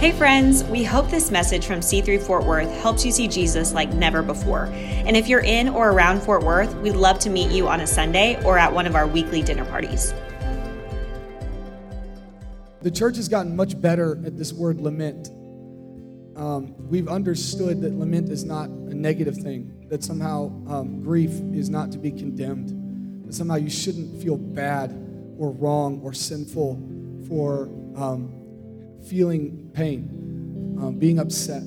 Hey, friends, we hope this message from C3 Fort Worth helps you see Jesus like never before. And if you're in or around Fort Worth, we'd love to meet you on a Sunday or at one of our weekly dinner parties. The church has gotten much better at this word lament. Um, we've understood that lament is not a negative thing, that somehow um, grief is not to be condemned, that somehow you shouldn't feel bad or wrong or sinful for um, feeling pain, um, being upset.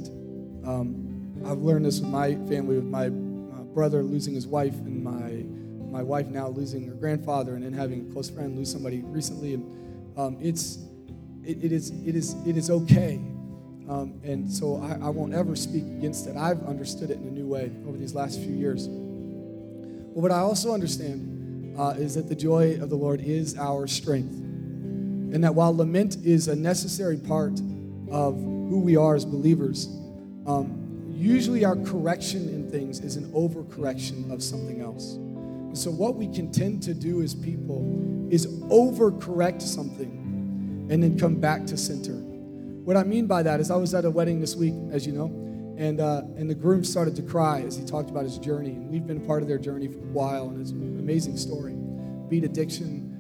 Um, I've learned this with my family, with my brother losing his wife, and my my wife now losing her grandfather, and then having a close friend lose somebody recently. And um, it's it, it is it is it is okay. Um, and so I, I won't ever speak against it. I've understood it in a new way over these last few years. But what I also understand uh, is that the joy of the Lord is our strength. And that while lament is a necessary part of who we are as believers, um, usually our correction in things is an overcorrection of something else. And so, what we can tend to do as people is overcorrect something and then come back to center. What I mean by that is, I was at a wedding this week, as you know, and, uh, and the groom started to cry as he talked about his journey. And we've been part of their journey for a while, and it's an amazing story. Beat addiction,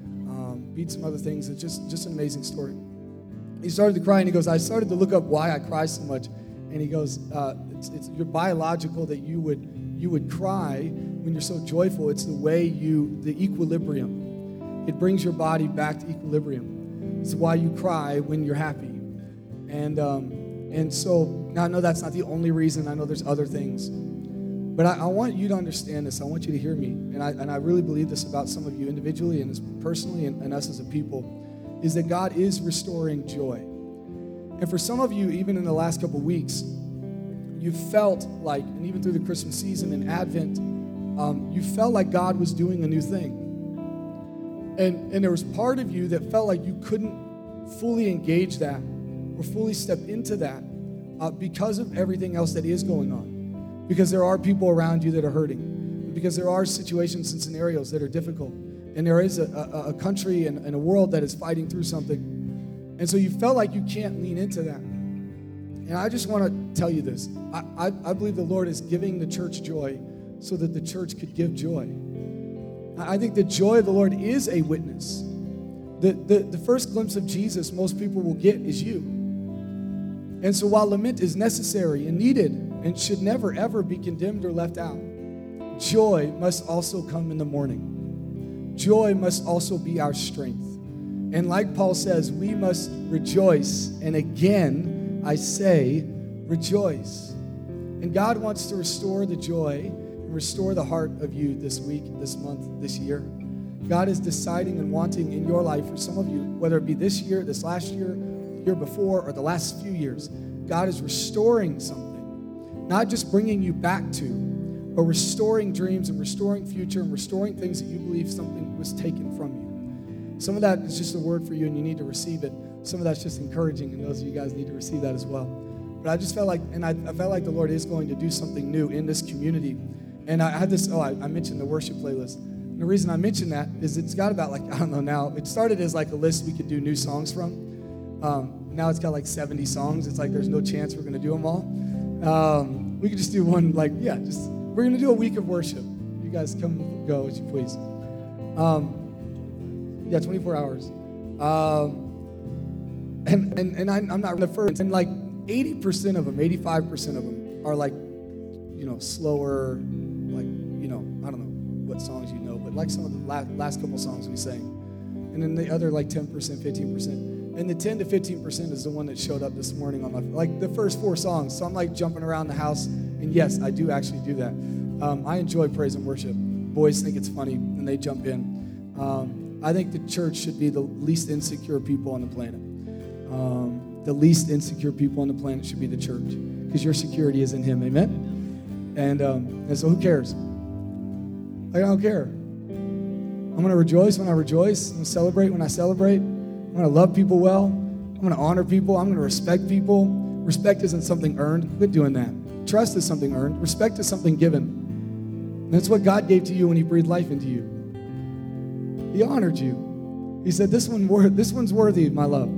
beat some other things. It's just, just an amazing story. He started to cry and he goes, I started to look up why I cry so much. And he goes, uh, it's, it's you're biological that you would, you would cry when you're so joyful. It's the way you, the equilibrium. It brings your body back to equilibrium. It's why you cry when you're happy. And, um, and so, now I know that's not the only reason. I know there's other things. But I, I, want you to understand this. I want you to hear me. And I, and I really believe this about some of you individually and as personally and, and us as a people is that God is restoring joy. And for some of you, even in the last couple weeks, you felt like, and even through the Christmas season and Advent, um, you felt like God was doing a new thing. And, and there was part of you that felt like you couldn't fully engage that or fully step into that uh, because of everything else that is going on because there are people around you that are hurting, because there are situations and scenarios that are difficult, and there is a, a, a country and, and, a world that is fighting through something. And so you felt like you can't lean into that. And I just want to tell you this I, I, I believe the Lord is giving the church joy so that the church could give joy. I think the joy of the Lord is a witness. The, the, the first glimpse of Jesus most people will get is you. And so while lament is necessary and needed, and should never, ever be condemned or left out. Joy must also come in the morning. Joy must also be our strength. And like Paul says, we must rejoice. And again, I say, rejoice. And God wants to restore the joy and restore the heart of you this week, this month, this year. God is deciding and wanting in your life for some of you, whether it be this year, this last year, year before, or the last few years, God is restoring something not just bringing you back to, but restoring dreams and restoring future and restoring things that you believe something was taken from you. Some of that is just a word for you and you need to receive it. Some of that's just encouraging, and those of you guys need to receive that as well. But I just felt like, and I, I felt like the Lord is going to do something new in this community. And I had this, oh, I, I mentioned the worship playlist. And the reason I mentioned that is it's got about like, I don't know now, it started as like a list we could do new songs from. Um, now it's got like 70 songs. It's like there's no chance we're going to do them all. Um, we could just do one, like, yeah, just, we're going to do a week of worship. You guys come go as you please. Um, yeah, 24 hours. Um, and and, and I, am not. And like 80% of them, 85% of them are like, you know, slower, like, you know, I don't know what songs you know, but like some of the last, last couple songs we sang. And then the other like 10%, 15%. And the 10 to 15% is the one that showed up this morning on my, like the first four songs. So I'm like jumping around the house. And yes, I do actually do that. Um, I enjoy praise and worship. Boys think it's funny and they jump in. Um, I think the church should be the least insecure people on the planet. Um, the least insecure people on the planet should be the church because your security is in Him. Amen? And, um, and so who cares? Like, I don't care. I'm going to rejoice when I rejoice. I'm going to celebrate when I celebrate. I'm going to love people well. I'm going to honor people. I'm going to respect people. Respect isn't something earned. Quit doing that. Trust is something earned. Respect is something given. And that's what God gave to you when He breathed life into you. He honored you. He said, "This one, this one's worthy, my love."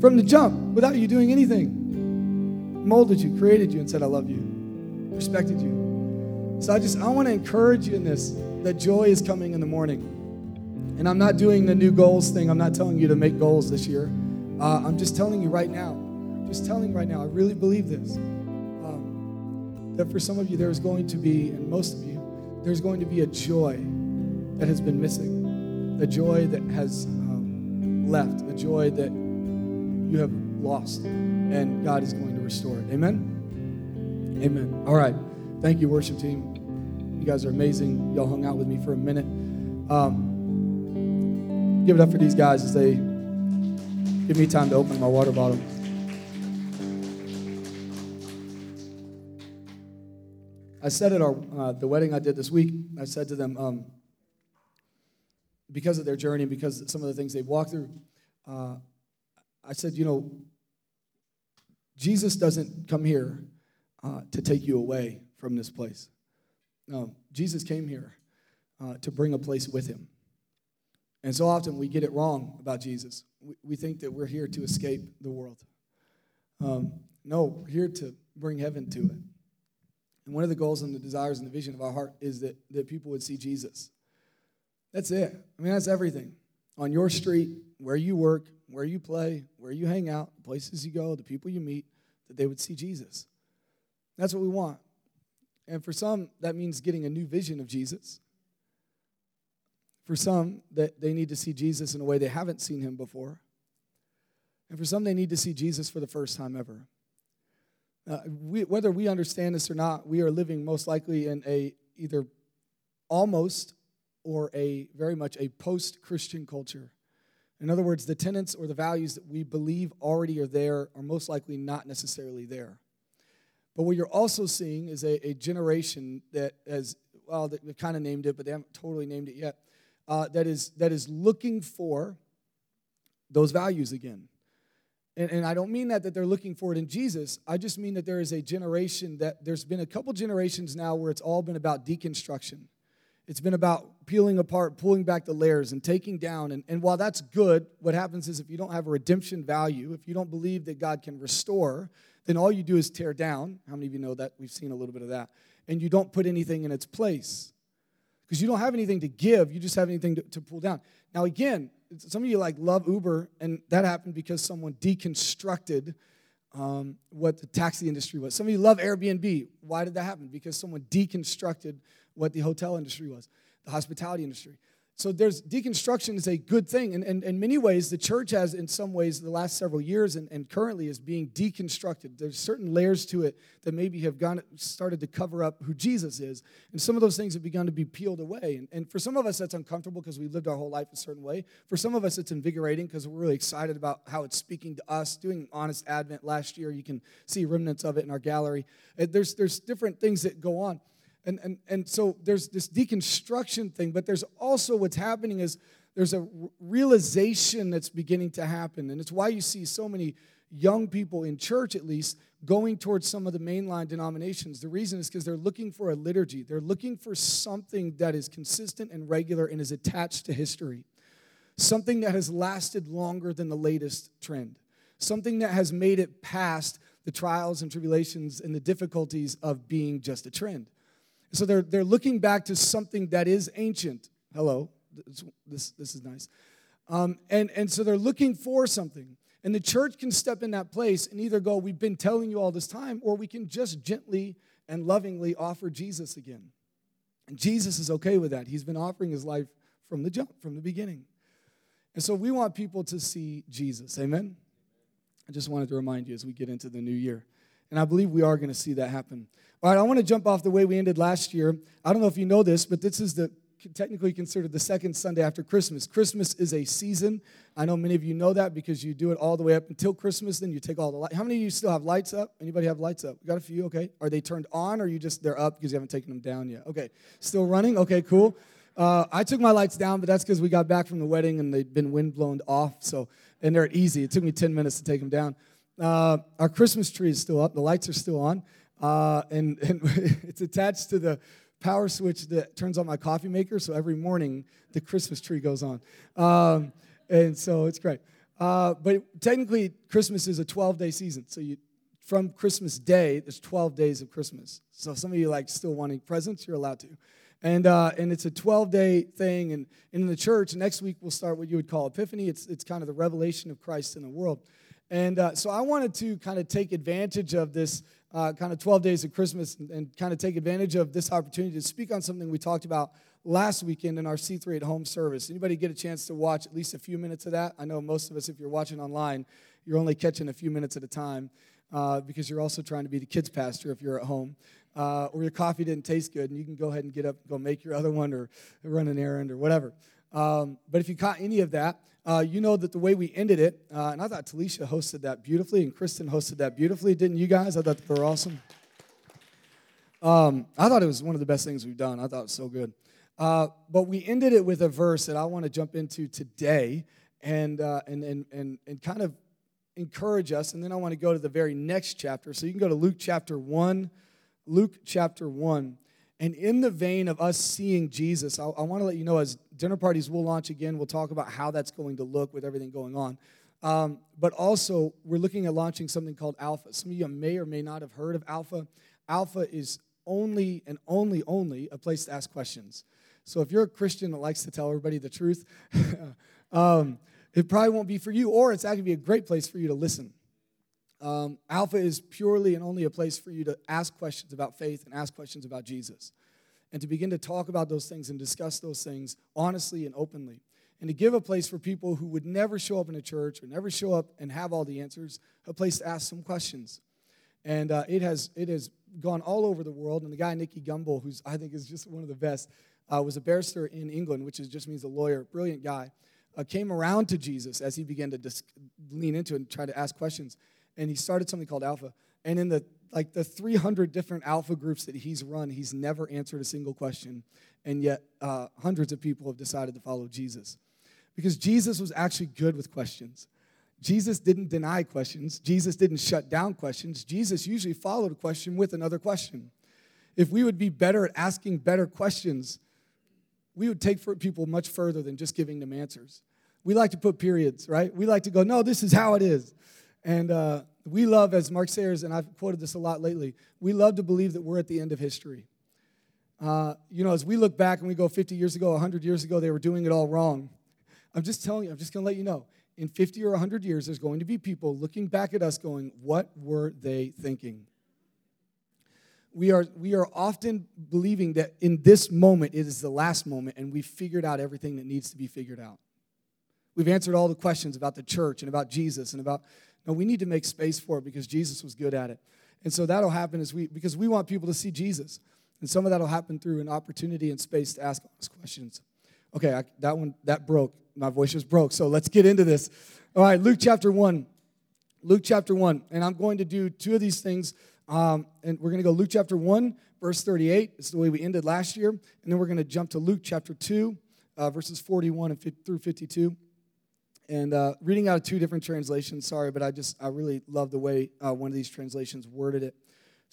from the jump without you doing anything. Molded you, created you, and said, I love you, respected you. So I just, I want to encourage you in this that joy is coming in the morning. And I'm not doing the new goals thing. I'm not telling you to make goals this year. Uh, I'm just telling you right now, just telling right now, I really believe this. Um, that for some of you, there's going to be, and most of you, there's going to be a joy that has been missing, a joy that has um, left, a joy that you have lost, and God is going to restore it. Amen? Amen. All right. Thank you, worship team. You guys are amazing. Y'all hung out with me for a minute. Um, give it up for these guys as they give me time to open my water bottle. I said at our uh, the wedding I did this week, I said to them, um, because of their journey, and because some of the things they've walked through, uh, I said, you know, Jesus doesn't come here uh, to take you away from this place. No, Jesus came here uh, to bring a place with him. And so often we get it wrong about Jesus. We, we think that we're here to escape the world. Um, no, we're here to bring heaven to it. And one of the goals and the desires and the vision of our heart is that, that people would see Jesus. That's it. I mean, that's everything. On your street, where you work, where you play, where you hang out, the places you go, the people you meet, that they would see Jesus. That's what we want. And for some, that means getting a new vision of Jesus. For some, that they need to see Jesus in a way they haven't seen him before. And for some, they need to see Jesus for the first time ever. Uh, we, whether we understand this or not, we are living most likely in a either almost or a very much a post-Christian culture. In other words, the tenets or the values that we believe already are there are most likely not necessarily there. But what you're also seeing is a, a generation that has, well, they've kind of named it, but they haven't totally named it yet, uh, that, is, that is looking for those values again. And, and I don't mean that that they're looking for it in Jesus. I just mean that there is a generation that there's been a couple generations now where it's all been about deconstruction. It's been about peeling apart, pulling back the layers, and taking down. And, and while that's good, what happens is if you don't have a redemption value, if you don't believe that God can restore, then all you do is tear down. How many of you know that? We've seen a little bit of that. And you don't put anything in its place. Because you don't have anything to give, you just have anything to, to pull down. Now, again, some of you like love Uber, and that happened because someone deconstructed um, what the taxi industry was. Some of you love Airbnb. Why did that happen? Because someone deconstructed what the hotel industry was, the hospitality industry. So there's deconstruction is a good thing. And in many ways, the church has, in some ways, the last several years and, and currently is being deconstructed. There's certain layers to it that maybe have gone started to cover up who Jesus is. And some of those things have begun to be peeled away. And, and for some of us, that's uncomfortable because we lived our whole life a certain way. For some of us, it's invigorating because we're really excited about how it's speaking to us. Doing Honest Advent last year, you can see remnants of it in our gallery. Uh, there's, there's different things that go on. And, and, and so there's this deconstruction thing, but there's also what's happening is there's a realization that's beginning to happen. And it's why you see so many young people in church, at least, going towards some of the mainline denominations. The reason is because they're looking for a liturgy, they're looking for something that is consistent and regular and is attached to history, something that has lasted longer than the latest trend, something that has made it past the trials and tribulations and the difficulties of being just a trend. So they're, they're looking back to something that is ancient. Hello, this, this is nice. Um, and, and so they're looking for something. And the church can step in that place and either go, We've been telling you all this time, or we can just gently and lovingly offer Jesus again. And Jesus is okay with that. He's been offering his life from the jump, from the beginning. And so we want people to see Jesus. Amen? I just wanted to remind you as we get into the new year. And I believe we are going to see that happen. All right, I want to jump off the way we ended last year. I don't know if you know this, but this is the technically considered the second Sunday after Christmas. Christmas is a season. I know many of you know that because you do it all the way up until Christmas. Then you take all the light. How many of you still have lights up? Anybody have lights up? We got a few. Okay. Are they turned on, or you just they're up because you haven't taken them down yet? Okay. Still running. Okay. Cool. Uh, I took my lights down, but that's because we got back from the wedding and they'd been wind blown off. So and they're easy. It took me ten minutes to take them down. Uh, our Christmas tree is still up. The lights are still on. Uh, and, and it's attached to the power switch that turns on my coffee maker. So every morning, the Christmas tree goes on. Um, and so it's great. Uh, but technically, Christmas is a 12 day season. So you, from Christmas Day, there's 12 days of Christmas. So some of you like still wanting presents, you're allowed to. And, uh, and it's a 12 day thing. And, and in the church, next week we'll start what you would call Epiphany. It's, it's kind of the revelation of Christ in the world. And uh, so I wanted to kind of take advantage of this uh, kind of 12 days of Christmas and, and, kind of take advantage of this opportunity to speak on something we talked about last weekend in our C3 at home service. Anybody get a chance to watch at least a few minutes of that? I know most of us, if you're watching online, you're only catching a few minutes at a time uh, because you're also trying to be the kids pastor if you're at home. Uh, or your coffee didn't taste good and you can go ahead and get up and go make your other one or run an errand or whatever. Um, but if you caught any of that, uh, you know that the way we ended it, uh, and I thought Talisha hosted that beautifully, and Kristen hosted that beautifully, didn't you guys? I thought they were awesome. Um, I thought it was one of the best things we've done. I thought it was so good. Uh, but we ended it with a verse that I want to jump into today and, uh, and, and, and, and kind of encourage us. And then I want to go to the very next chapter. So you can go to Luke chapter 1. Luke chapter 1. And in the vein of us seeing Jesus, I, I want to let you know as dinner parties will launch again, we'll talk about how that's going to look with everything going on. Um, but also, we're looking at launching something called Alpha. Some of you may or may not have heard of Alpha. Alpha is only and only, only a place to ask questions. So if you're a Christian that likes to tell everybody the truth, um, it probably won't be for you, or it's actually be a great place for you to listen. Um, Alpha is purely and only a place for you to ask questions about faith and ask questions about Jesus, and to begin to talk about those things and discuss those things honestly and openly, and to give a place for people who would never show up in a church or never show up and have all the answers, a place to ask some questions. And uh, it has it has gone all over the world. And the guy Nicky Gumbel, who's I think is just one of the best, uh, was a barrister in England, which is, just means a lawyer, brilliant guy. Uh, came around to Jesus as he began to dis- lean into it and try to ask questions and he started something called Alpha. And in the like the 300 different Alpha groups that he's run, he's never answered a single question, and yet uh, hundreds of people have decided to follow Jesus because Jesus was actually good with questions. Jesus didn't deny questions. Jesus didn't shut down questions. Jesus usually followed a question with another question. If we would be better at asking better questions, we would take people much further than just giving them answers. We like to put periods, right? We like to go, no, this is how it is. And uh, we love, as Mark Sayers, and I've quoted this a lot lately, we love to believe that we're at the end of history. Uh, you know, as we look back and we go 50 years ago, 100 years ago, they were doing it all wrong. I'm just telling you, I'm just going to let you know. In 50 or 100 years, there's going to be people looking back at us going, What were they thinking? We are, we are often believing that in this moment, it is the last moment, and we've figured out everything that needs to be figured out. We've answered all the questions about the church and about Jesus and about no, we need to make space for it because Jesus was good at it. And so that'll happen as we because we want people to see Jesus. And some of that'll happen through an opportunity and space to ask us questions. Okay, I, that one that broke. My voice just broke. So let's get into this. All right, Luke chapter 1. Luke chapter 1. And I'm going to do two of these things. Um, and we're going to go Luke chapter 1, verse 38. It's the way we ended last year. And then we're going to jump to Luke chapter 2, uh, verses 41 and 50, through 52 and uh, reading out of two different translations. Sorry, but I just I really love the way uh, one of these translations worded it.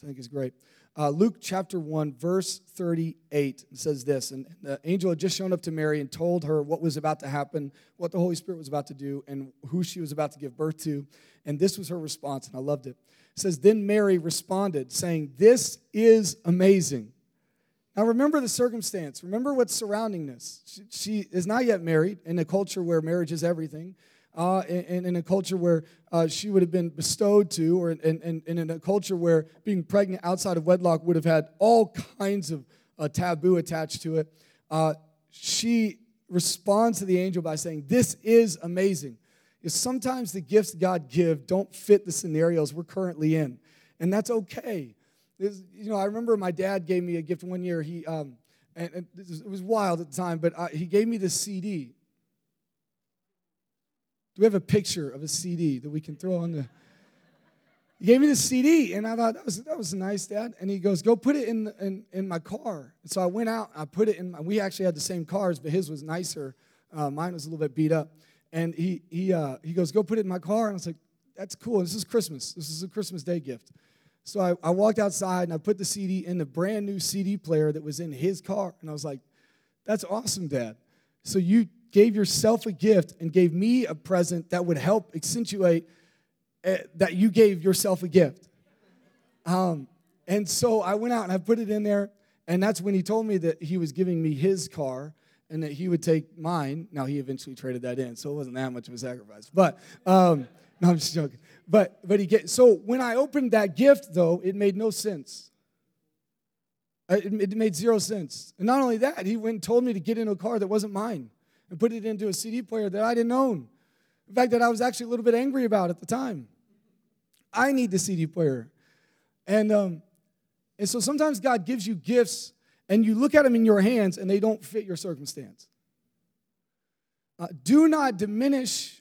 I think is great. Uh, Luke chapter 1, verse 38 says this And the angel had just shown up to Mary and told her what was about to happen, what the Holy Spirit was about to do, and who she was about to give birth to. And this was her response, and I loved it. It says, Then Mary responded, saying, This is amazing. Now, remember the circumstance. Remember what's surrounding this. She, she is not yet married in a culture where marriage is everything, uh, and, in a culture where uh, she would have been bestowed to, or in, a culture where being pregnant outside of wedlock would have had all kinds of uh, taboo attached to it. Uh, she responds to the angel by saying, This is amazing. Because sometimes the gifts God give don't fit the scenarios we're currently in, and that's okay. This, you know, I remember my dad gave me a gift one year. He, um, and, and it was wild at the time, but uh, he gave me this CD. Do we have a picture of a CD that we can throw on the? He gave me the CD, and I thought that was that was nice, Dad. And he goes, "Go put it in in, in my car." And so I went out. I put it in. My, we actually had the same cars, but his was nicer. Uh, mine was a little bit beat up. And he he uh, he goes, "Go put it in my car." And I was like, "That's cool. This is Christmas. This is a Christmas Day gift." So I, I walked outside and I put the CD in the brand new CD player that was in his car. And I was like, that's awesome, Dad. So you gave yourself a gift and gave me a present that would help accentuate uh, that you gave yourself a gift. Um, and so I went out and I put it in there. And that's when he told me that he was giving me his car and that he would take mine. Now, he eventually traded that in, so it wasn't that much of a sacrifice. But, um, no, I'm just joking. But, but he get, so when I opened that gift, though, it made no sense. Uh, it, it made zero sense. And not only that, he went and told me to get in a car that wasn't mine and put it into a CD player that I didn't own. In fact, that I was actually a little bit angry about at the time. I need the CD player. And, um, and so sometimes God gives you gifts and you look at them in your hands and they don't fit your circumstance. Uh, do not diminish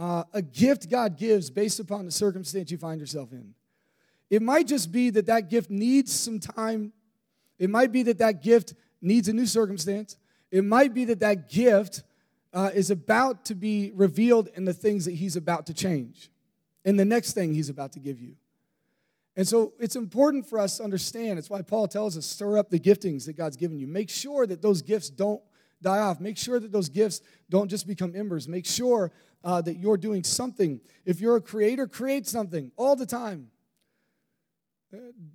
uh, a gift God gives based upon the circumstance you find yourself in. It might just be that that gift needs some time. It might be that that gift needs a new circumstance. It might be that that gift uh, is about to be revealed in the things that He's about to change, in the next thing He's about to give you. And so it's important for us to understand. It's why Paul tells us stir up the giftings that God's given you. Make sure that those gifts don't die off. Make sure that those gifts don't just become embers. Make sure uh, that you're doing something. If you're a creator, create something all the time.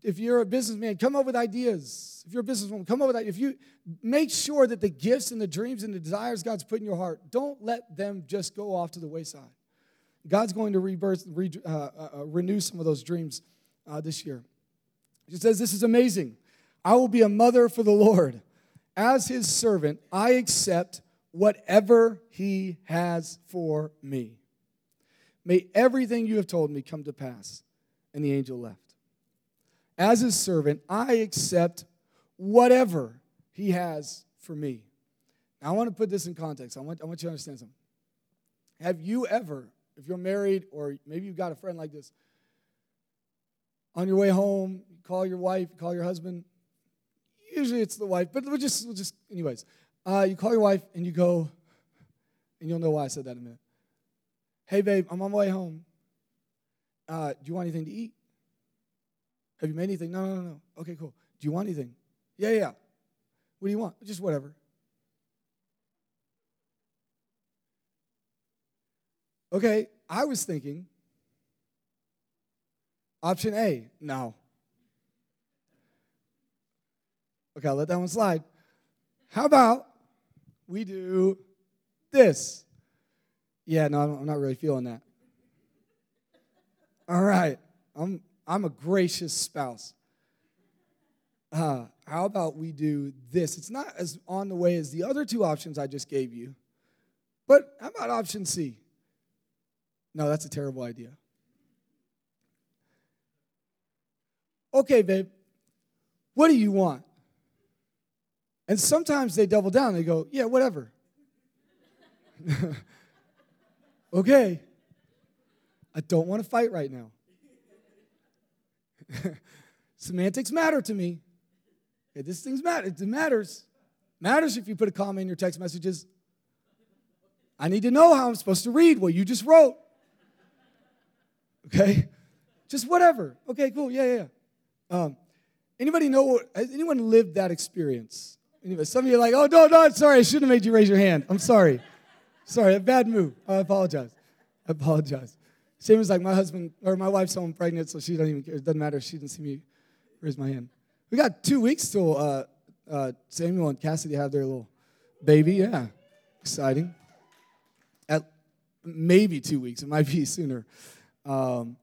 If you're a businessman, come up with ideas. If you're a businesswoman, come up with ideas. If you make sure that the gifts and the dreams and the desires God's put in your heart, don't let them just go off to the wayside. God's going to rebirth, re, uh, uh, uh, renew some of those dreams uh, this year. She says, This is amazing. I will be a mother for the Lord. As his servant, I accept whatever he has for me. May everything you have told me come to pass. And the angel left. As his servant, I accept whatever he has for me. Now, I want to put this in context. I want, I want you to understand something. Have you ever, if you're married or maybe you've got a friend like this, on your way home, call your wife, call your husband. Usually it's the wife, but we'll just, we'll just anyways. Uh, you call your wife and you go, and you'll know why I said that in a minute. Hey, babe, I'm on my way home. Uh, do you want anything to eat? Have you made anything? No, no, no, no. Okay, cool. Do you want anything? Yeah, yeah. What do you want? Just whatever. Okay, I was thinking Option A, no. Okay, I'll let that one slide. How about we do this? Yeah, no, I'm not really feeling that. All right, I'm, I'm a gracious spouse. Uh, how about we do this? It's not as on the way as the other two options I just gave you, but how about option C? No, that's a terrible idea. okay, babe, what do you want? And sometimes they double down. They go, yeah, whatever. okay. I don't want to fight right now. Semantics matter to me. Okay, this thing's matter. It matters. Matters if you put a comma in your text messages. I need to know how I'm supposed to read what you just wrote. Okay? Just whatever. Okay, cool. Yeah, yeah. Um, anybody know, has anyone lived that experience? Anybody? Some of you are like, oh, no, no, sorry, I shouldn't have made you raise your hand. I'm sorry. sorry, a bad move. I apologize. I apologize. Same as like my husband or my wife's home pregnant, so she doesn't even care. It doesn't matter. If she didn't see me raise my hand. We got two weeks till uh, uh, Samuel and Cassidy have their little baby. Yeah, exciting. At maybe two weeks. It might be sooner. Um,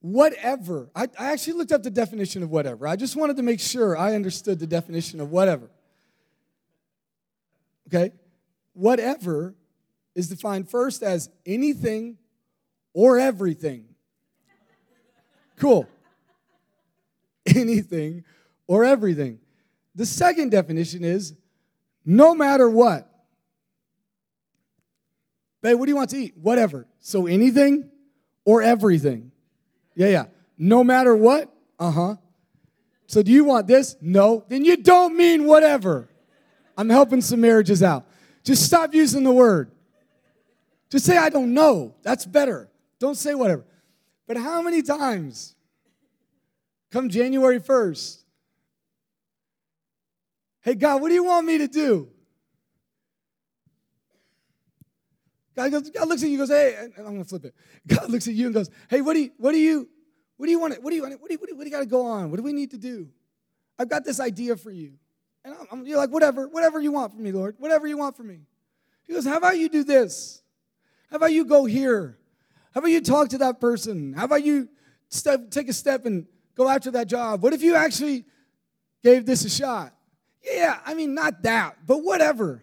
whatever. I, I, actually looked up the definition of whatever. I just wanted to make sure I understood the definition of whatever. Okay? Whatever is defined first as anything or everything. Cool. Anything or everything. The second definition is no matter what. Babe, what do you want to eat? Whatever. So anything or everything. Yeah, yeah. No matter what? Uh huh. So do you want this? No. Then you don't mean whatever. I'm helping some marriages out. Just stop using the word. Just say, I don't know. That's better. Don't say whatever. But how many times come January 1st? Hey, God, what do you want me to do? God, goes, God looks at you and goes, hey, and I'm gonna flip it. God looks at you and goes, hey, what do you, what do you, what do you want? What do you want? What do you, what do you, you got to go on? What do we need to do? I've got this idea for you. And I'm, I'm, you're like, whatever, whatever you want from me, Lord, whatever you want from me. He goes, how about you do this? How about you go here? How about you talk to that person? How about you step, take a step and go after that job? What if you actually gave this a shot? Yeah, I mean, not that, but whatever.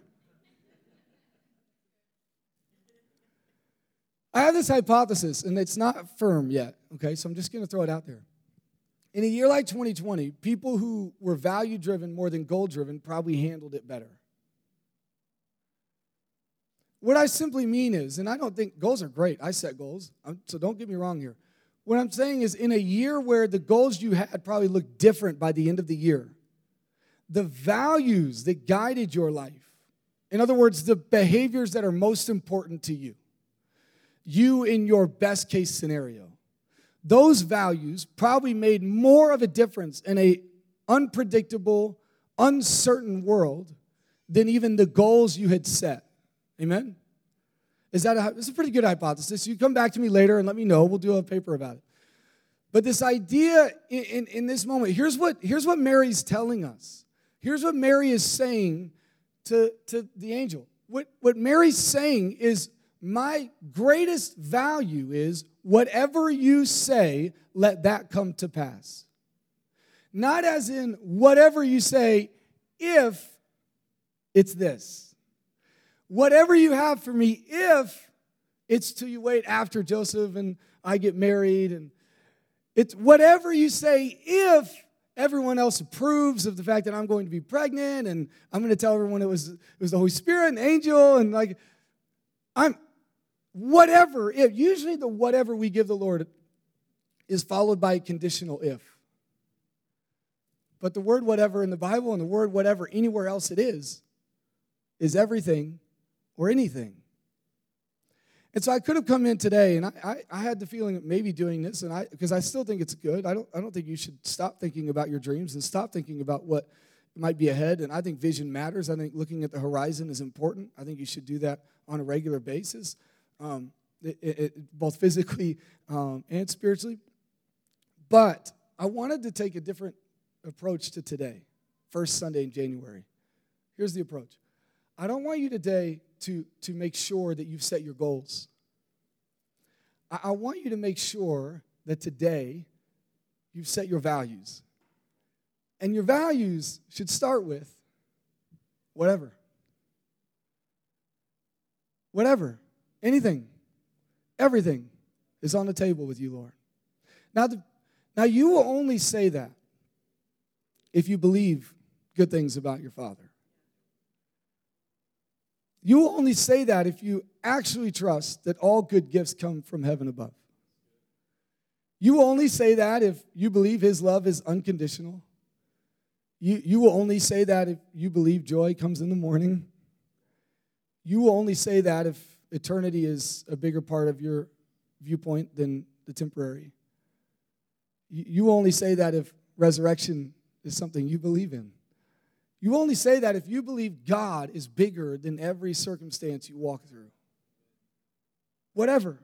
I have this hypothesis, and it's not firm yet, okay? So I'm just gonna throw it out there. In a year like 2020, people who were value driven more than goal driven probably handled it better. What I simply mean is, and I don't think goals are great, I set goals, so don't get me wrong here. What I'm saying is, in a year where the goals you had probably looked different by the end of the year, the values that guided your life, in other words, the behaviors that are most important to you, you in your best case scenario. Those values probably made more of a difference in a unpredictable, uncertain world than even the goals you had set. Amen? Is that a, it's a pretty good hypothesis. You come back to me later and let me know. We'll do a paper about it. But this idea in, in, in this moment, here's what, here's what Mary's telling us. Here's what Mary is saying to, to the angel. What, what Mary's saying is my greatest value is whatever you say, let that come to pass. Not as in whatever you say, if it's this. Whatever you have for me, if it's till you wait after Joseph and I get married. And it's whatever you say, if everyone else approves of the fact that I'm going to be pregnant and I'm going to tell everyone it was, it was the Holy Spirit and angel and like, I'm, whatever, if, usually the whatever we give the Lord is followed by a conditional if. But the word whatever in the Bible and the word whatever anywhere else it is, is everything or anything. And so I could have come in today, and I, I, I had the feeling of maybe doing this, and I because I still think it's good. I don't I don't think you should stop thinking about your dreams and stop thinking about what might be ahead. And I think vision matters. I think looking at the horizon is important. I think you should do that on a regular basis um, it, it, both physically um, and spiritually. But I wanted to take a different approach to today, first Sunday in January. Here's the approach I don't want you today to, to make sure that you've set your goals. I, I want you to make sure that today you've set your values. And your values should start with whatever. Whatever. Anything, everything is on the table with you, Lord. Now, the, now you will only say that if you believe good things about your Father. You will only say that if you actually trust that all good gifts come from heaven above. You will only say that if you believe His love is unconditional. You, you will only say that if you believe joy comes in the morning. You will only say that if eternity is a bigger part of your viewpoint than the temporary. You only say that if resurrection is something you believe in. You only say that if you believe God is bigger than every circumstance you walk through. Whatever.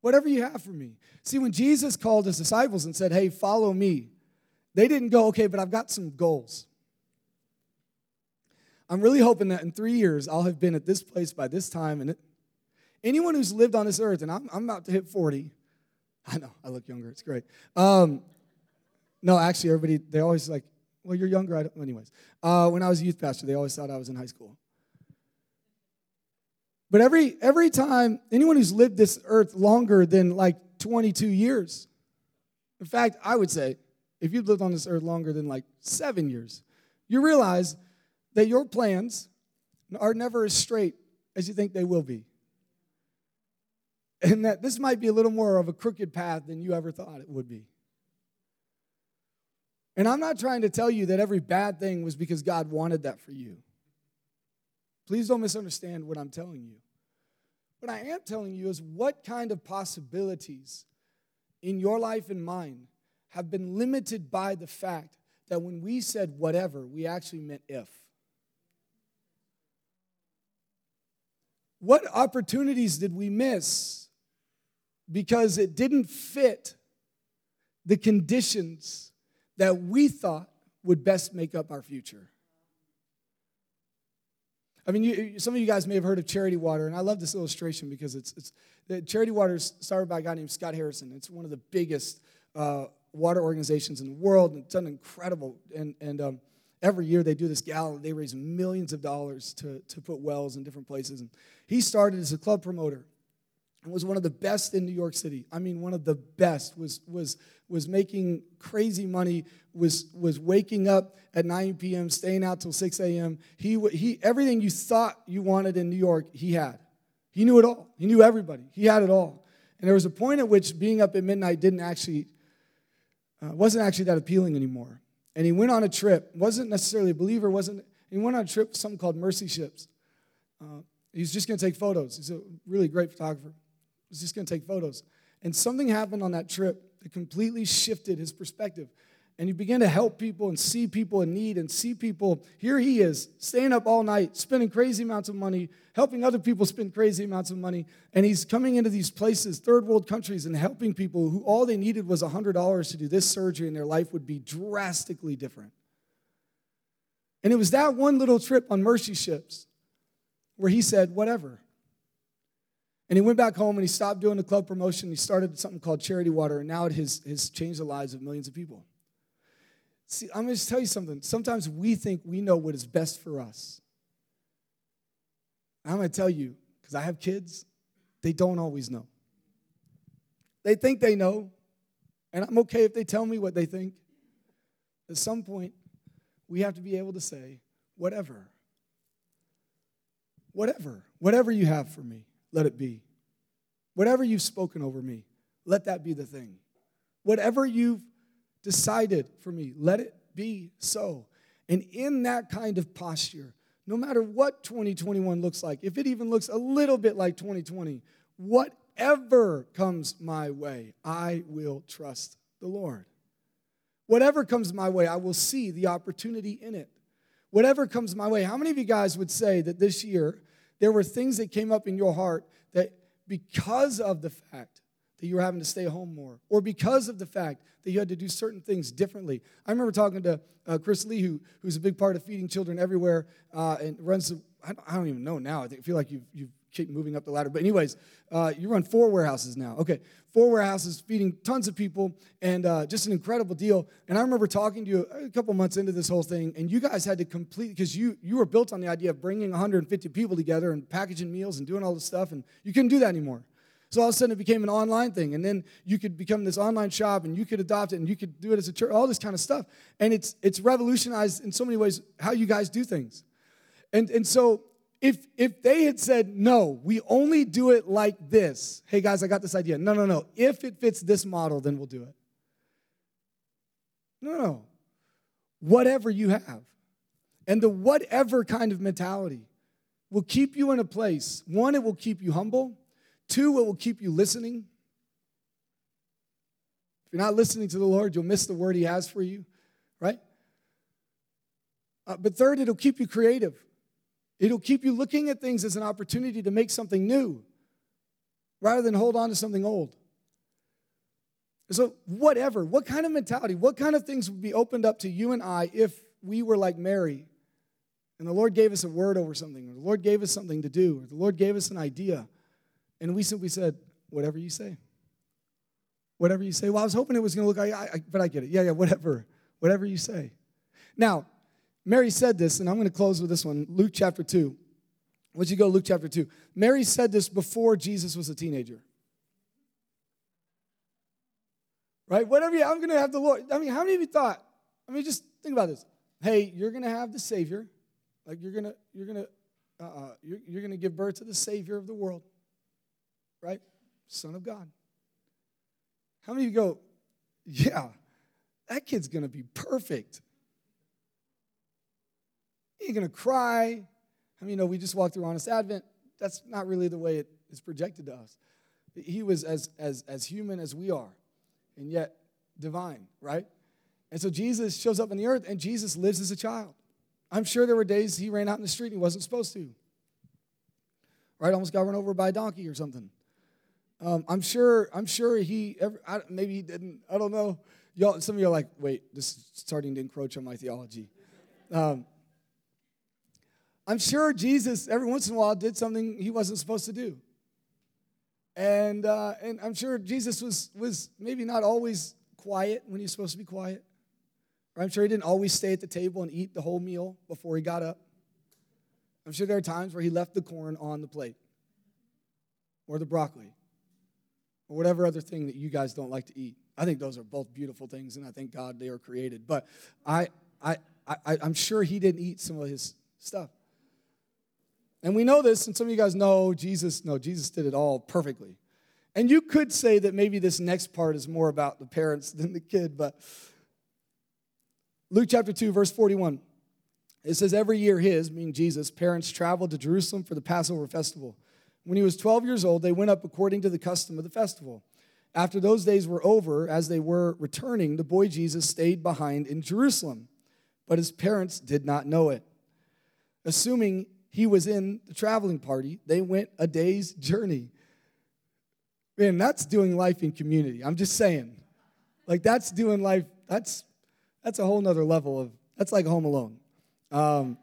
Whatever you have for me. See, when Jesus called his disciples and said, Hey, follow me, they didn't go, Okay, but I've got some goals. I'm really hoping that in three years I'll have been at this place by this time. And it, anyone who's lived on this earth, and I'm, I'm about to hit 40, I know, I look younger, it's great. Um, no, actually, everybody, they always like, well, you're younger. I don't, anyways, uh, when I was a youth pastor, they always thought I was in high school. But every, every time, anyone who's lived this earth longer than like 22 years, in fact, I would say, if you've lived on this earth longer than like seven years, you realize that your plans are never as straight as you think they will be. And that this might be a little more of a crooked path than you ever thought it would be. And I'm not trying to tell you that every bad thing was because God wanted that for you. Please don't misunderstand what I'm telling you. What I am telling you is what kind of possibilities in your life and mine have been limited by the fact that when we said whatever, we actually meant if. What opportunities did we miss because it didn't fit the conditions that we thought would best make up our future? I mean, you, some of you guys may have heard of Charity Water, and I love this illustration because it's, it's Charity Water is started by a guy named Scott Harrison. It's one of the biggest uh, water organizations in the world, and it's done incredible. And, and um, every year they do this gala, they raise millions of dollars to, to put wells in different places. And he started as a club promoter and was one of the best in New York City. I mean, one of the best. Was was was making crazy money. Was was waking up at 9 p.m., staying out till 6 a.m. He he everything you thought you wanted in New York, he had. He knew it all. He knew everybody. He had it all. And there was a point at which being up at midnight didn't actually uh, wasn't actually that appealing anymore. And he went on a trip. wasn't necessarily a believer. wasn't He went on a trip something called Mercy Ships. Uh, he's just going to take photos. He's a really great photographer was just going to take photos. And something happened on that trip that completely shifted his perspective. And you begin to help people and see people in need and see people. Here he is, staying up all night, spending crazy amounts of money, helping other people spend crazy amounts of money. And he's coming into these places, third world countries, and helping people who all they needed was $100 to do this surgery and their life would be drastically different. And it was that one little trip on Mercy Ships where he said, Whatever. And he went back home and he stopped doing the club promotion. He started something called Charity Water, and now it has, has changed the lives of millions of people. See, I'm going to tell you something. Sometimes we think we know what is best for us. I'm going to tell you, because I have kids, they don't always know. They think they know, and I'm okay if they tell me what they think. At some point, we have to be able to say, whatever. Whatever. Whatever you have for me let it be. Whatever you've spoken over me, let that be the thing. Whatever you've decided for me, let it be so. And in that kind of posture, no matter what 2021 looks like, if it even looks a little bit like 2020, whatever comes my way, I will trust the Lord. Whatever comes my way, I will see the opportunity in it. Whatever comes my way. How many of you guys would say that this year there were things that came up in your heart that because of the fact that you were having to stay home more, or because of the fact that you had to do certain things differently. I remember talking to uh, Chris Lee, who, who's a big part of feeding children everywhere uh, and runs, I don't even know now, I feel like you've, you've keep moving up the ladder. But anyways, uh, you run four warehouses now. Okay, four warehouses feeding tons of people, and uh, just an incredible deal. And I remember talking to you a couple months into this whole thing, and you guys had to complete because you you were built on the idea of bringing 150 people together and packaging meals and doing all this stuff, and you couldn't do that anymore. So all of a sudden it became an online thing, and then you could become this online shop, and you could adopt it, and you could do it as a church, all this kind of stuff. And it's it's revolutionized in so many ways how you guys do things. And and so if, if they had said, no, we only do it like this, hey guys, I got this idea. No, no, no. If it fits this model, then we'll do it. No, no. Whatever you have. And the whatever kind of mentality will keep you in a place. One, it will keep you humble. Two, it will keep you listening. If you're not listening to the Lord, you'll miss the word He has for you, right? Uh, but third, it'll keep you creative. It'll keep you looking at things as an opportunity to make something new rather than hold on to something old. So, whatever, what kind of mentality, what kind of things would be opened up to you and I if we were like Mary and the Lord gave us a word over something, or the Lord gave us something to do, or the Lord gave us an idea, and we simply said, Whatever you say. Whatever you say. Well, I was hoping it was going to look like, I, I, but I get it. Yeah, yeah, whatever. Whatever you say. Now, Mary said this, and I'm going to close with this one Luke chapter 2. Once you go to Luke chapter 2. Mary said this before Jesus was a teenager. Right? Whatever you, I'm going to have the Lord. I mean, how many of you thought? I mean, just think about this. Hey, you're going to have the Savior. Like you're going to, you're going to, uh, you're, you're going to give birth to the Savior of the world. Right? Son of God. How many of you go, yeah, that kid's to be perfect? He ain't to cry. I mean, you know, we just walked through Honest Advent. That's not really the way it is projected to us. He was as, as, as human as we are, and yet divine, right? And so Jesus shows up on the earth, and Jesus lives as a child. I'm sure there were days he ran out in the street and he wasn't supposed to. right? Almost got run over by a donkey or something. Um, I'm sure. I'm sure he. Ever, I, maybe he didn't. I don't know. Y'all, some of you are like, wait, this is starting to encroach on my theology. Um, I'm sure Jesus every once in a while did something he wasn't supposed to do. And, uh, and I'm sure Jesus was, was maybe not always quiet when he was supposed to be quiet. Or I'm sure he didn't always stay at the table and eat the whole meal before he got up. I'm sure there are times where he left the corn on the plate or the broccoli or whatever other thing that you guys don't like to eat. I think those are both beautiful things, and I thank God they are created. But I, I, I, I'm sure he didn't eat some of his stuff. And we know this, and some of you guys know Jesus, no, Jesus did it all perfectly. And you could say that maybe this next part is more about the parents than the kid, but Luke chapter 2, verse 41. It says, Every year his, meaning Jesus, parents traveled to Jerusalem for the Passover festival. When he was 12 years old, they went up according to the custom of the festival. After those days were over, as they were returning, the boy Jesus stayed behind in Jerusalem, but his parents did not know it. Assuming he was in the traveling party. They went a day's journey. Man, that's doing life in community. I'm just saying. Like that's doing life, that's that's a whole nother level of that's like home alone. Um,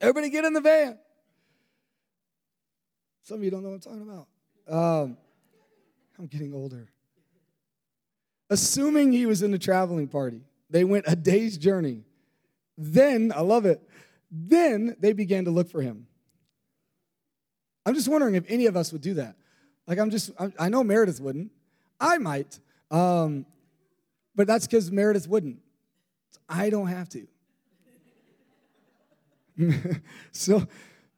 everybody get in the van. Some of you don't know what I'm talking about. Um, I'm getting older. Assuming he was in the traveling party, they went a day's journey. Then, I love it, then they began to look for him. I'm just wondering if any of us would do that. Like, I'm just, I know Meredith wouldn't. I might. Um, but that's because Meredith wouldn't. I don't have to. so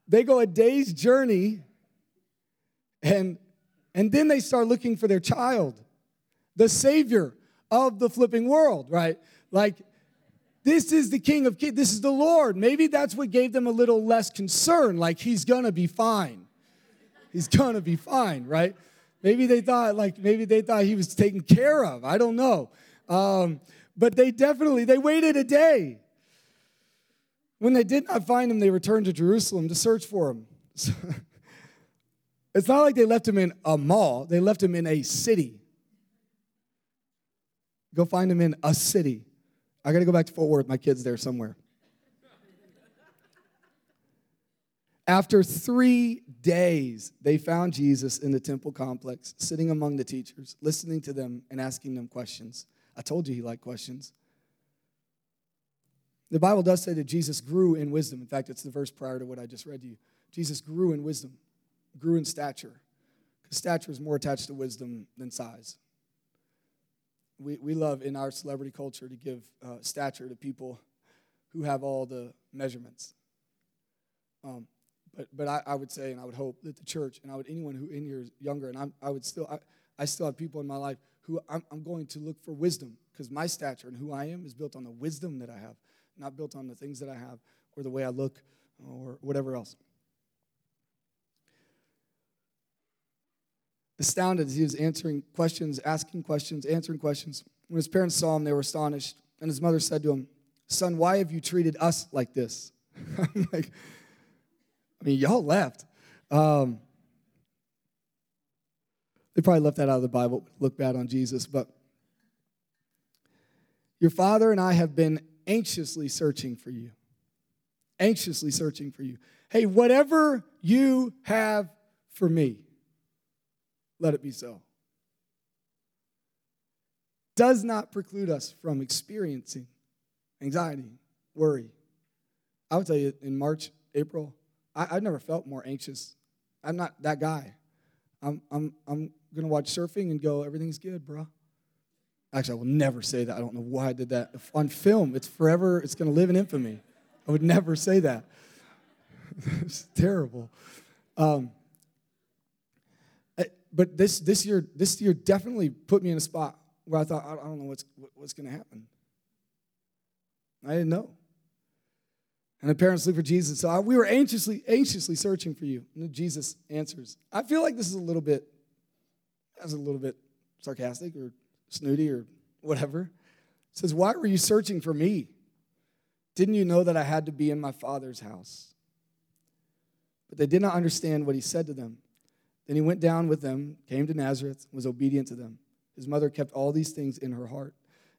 they go a day's journey and and then they start looking for their child the savior of the flipping world right like this is the King of Kings. This is the Lord. Maybe that's what gave them a little less concern, like he's gonna be fine. He's gonna be fine, right? Maybe they thought, like, maybe they thought he was taken care of. I don't know. Um, but they definitely, they waited a day. When they did not find him, they returned to Jerusalem to search for him. it's not like they left him in a mall, they left him in a city. Go find him in a city. I got to go back to Fort Worth. My kid's there somewhere. After three days, they found Jesus in the temple complex, sitting among the teachers, listening to them and asking them questions. I told you he liked questions. The Bible does say that Jesus grew in wisdom. In fact, it's the verse prior to what I just read to you. Jesus grew in wisdom, grew in stature, because stature is more attached to wisdom than size we, we love in our celebrity culture to give uh, stature to people who have all the measurements. Um, but but I, I, would say, and I would hope that the church, and I would anyone who in here is younger, and I'm, I would still, I, I still have people in my life who I'm, I'm going to look for wisdom because my stature and who I am is built on the wisdom that I have, not built on the things that I have or the way I look or whatever else. Astounded as he was answering questions, asking questions, answering questions. When his parents saw him, they were astonished. And his mother said to him, Son, why have you treated us like this? I'm like, I mean, y'all left. Um, they probably left that out of the Bible, look bad on Jesus, but your father and I have been anxiously searching for you. Anxiously searching for you. Hey, whatever you have for me, let it be so. Does not preclude us from experiencing anxiety, worry. I would tell you in March, April, I, have never felt more anxious. I'm not that guy. I'm, I'm, I'm going to watch surfing and go, everything's good, bro. Actually, I will never say that. I don't know why I did that. On film, it's forever, it's going to live in infamy. I would never say that. it's terrible. Um, but this, this, year, this year definitely put me in a spot where I thought, I don't know what's, what's going to happen. I didn't know. And the parents look for Jesus. So we were anxiously, anxiously searching for you. And Jesus answers. I feel like this is a little bit, that's a little bit sarcastic or snooty or whatever. It says, Why were you searching for me? Didn't you know that I had to be in my father's house? but they did not understand what he said to them. Then he went down with them, came to Nazareth, was obedient to them. His mother kept all these things in her heart,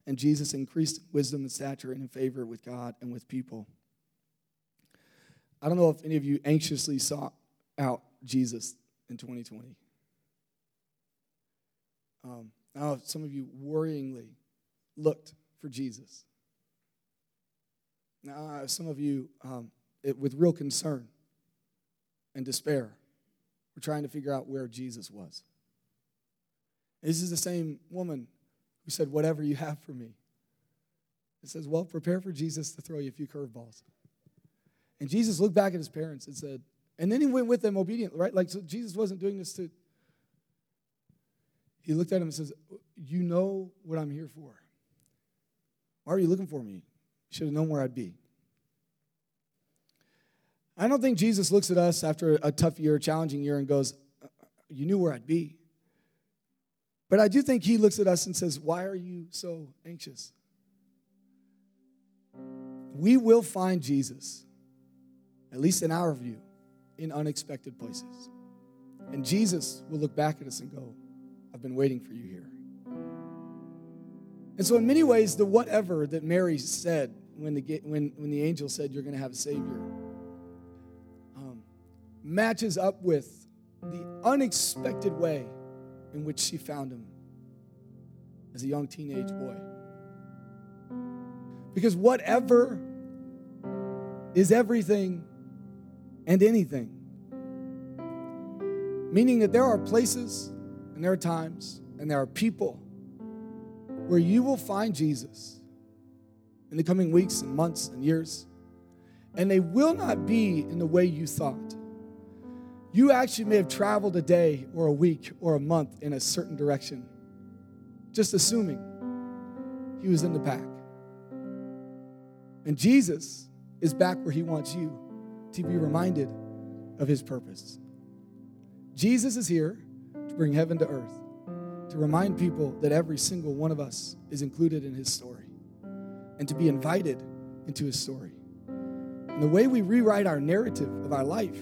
and Jesus increased wisdom and stature and in favor with God and with people. I don't know if any of you anxiously sought out Jesus in 2020. Um, now, some of you worryingly looked for Jesus. Now, some of you, um, it, with real concern and despair, were trying to figure out where Jesus was. This is the same woman who said, Whatever you have for me. It says, Well, prepare for Jesus to throw you a few curveballs. And Jesus looked back at his parents and said, and then he went with them obediently, right? Like, so Jesus wasn't doing this to. He looked at him and says, You know what I'm here for. Why are you looking for me? You should have known where I'd be. I don't think Jesus looks at us after a tough year, challenging year, and goes, You knew where I'd be. But I do think he looks at us and says, Why are you so anxious? We will find Jesus, at least in our view, in unexpected places. And Jesus will look back at us and go, I've been waiting for you here. And so, in many ways, the whatever that Mary said when the, when, when the angel said, You're going to have a Savior, matches up with the unexpected way in which she found him as a young teenage boy. Because whatever is everything and anything. Meaning that there are places and there are times and there are people where you will find Jesus in the coming weeks and months and years, and they will not be in the way you thought. You actually may have traveled a day or a week or a month in a certain direction, just assuming he was in the back. And Jesus is back where he wants you to be reminded of his purpose. Jesus is here to bring heaven to earth, to remind people that every single one of us is included in his story, and to be invited into his story. And the way we rewrite our narrative of our life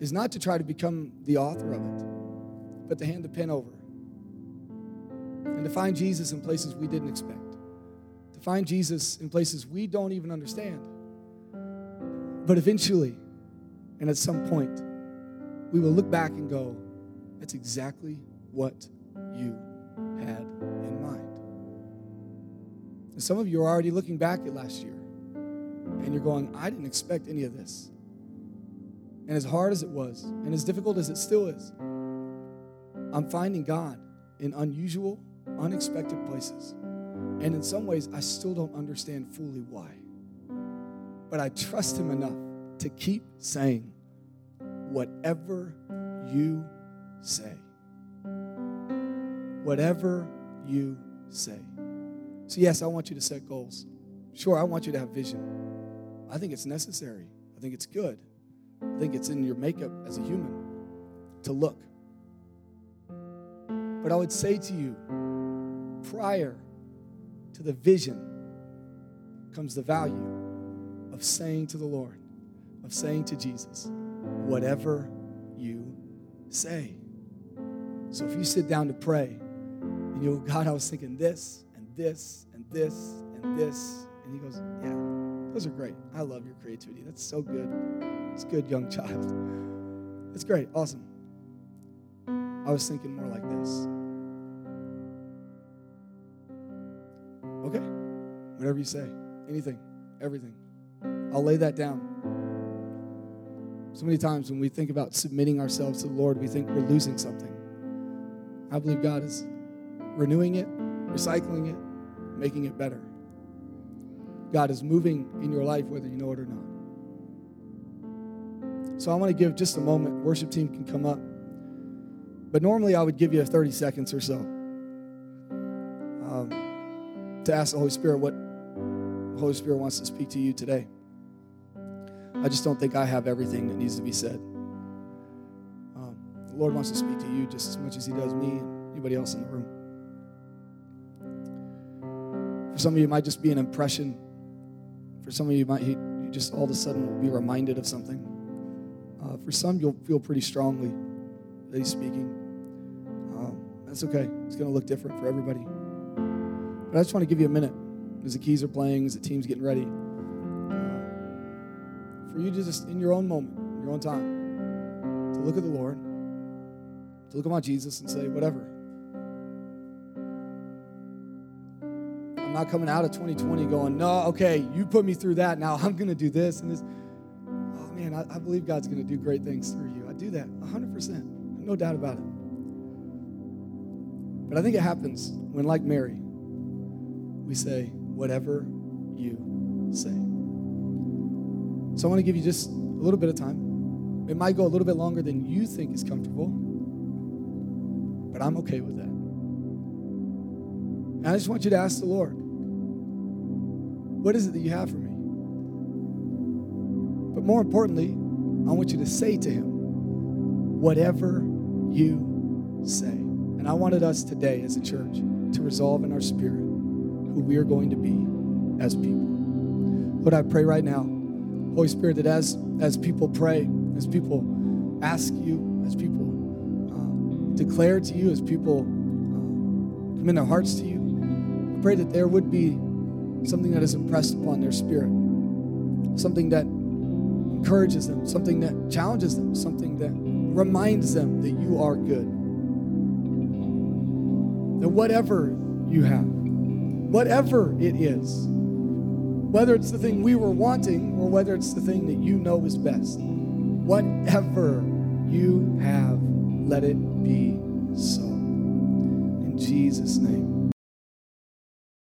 is not to try to become the author of it, but to hand the pen over and to find Jesus in places we didn't expect, to find Jesus in places we don't even understand but eventually, and at some point, we will look back and go, that's exactly what you had in mind. And some of you are already looking back at last year, and you're going, I didn't expect any of this. And as hard as it was, and as difficult as it still is, I'm finding God in unusual, unexpected places. And in some ways, I still don't understand fully why. But I trust Him enough to keep saying, whatever you say. Whatever you say. So, yes, I want you to set goals. Sure, I want you to have vision. I think it's necessary. I think it's good. I think it's in your makeup as a human to look. But I would say to you, prior to the vision comes the value of saying to the Lord, of saying to Jesus, whatever you say. So if you sit down to pray and you go, God, I was thinking this and this and this and this, and he goes, Yeah, those are great. I love your creativity. That's so good. It's good, young child. It's great. Awesome. I was thinking more like this. Okay. Whatever you say. Anything. Everything. I'll lay that down. So many times when we think about submitting ourselves to the Lord, we think we're losing something. I believe God is renewing it, recycling it, making it better. God is moving in your life whether you know it or not. So I want to give just a moment. Worship team can come up. But normally I would give you 30 seconds or so um, to ask the Holy Spirit what the Holy Spirit wants to speak to you today. I just don't think I have everything that needs to be said. Um, the Lord wants to speak to you just as much as He does me and anybody else in the room. For some of you, it might just be an impression. For some of you, might you just all of a sudden be reminded of something. Uh, for some, you'll feel pretty strongly that He's speaking. Um, that's okay. It's going to look different for everybody. But I just want to give you a minute as the keys are playing, as the team's getting ready, uh, for you to just, in your own moment, in your own time, to look at the Lord, to look upon Jesus and say, whatever. I'm not coming out of 2020 going, no, okay, you put me through that. Now I'm going to do this and this. Man, I, I believe God's going to do great things through you. I do that 100%. No doubt about it. But I think it happens when, like Mary, we say, whatever you say. So I want to give you just a little bit of time. It might go a little bit longer than you think is comfortable, but I'm okay with that. And I just want you to ask the Lord, what is it that you have for me? But more importantly, I want you to say to him, whatever you say. And I wanted us today as a church to resolve in our spirit who we are going to be as people. Lord, I pray right now, Holy Spirit, that as, as people pray, as people ask you, as people uh, declare to you, as people uh, come in their hearts to you, I pray that there would be something that is impressed upon their spirit, something that encourages them, something that challenges them, something that reminds them that you are good. That whatever you have, whatever it is, whether it's the thing we were wanting or whether it's the thing that you know is best, whatever you have, let it be so. In Jesus' name.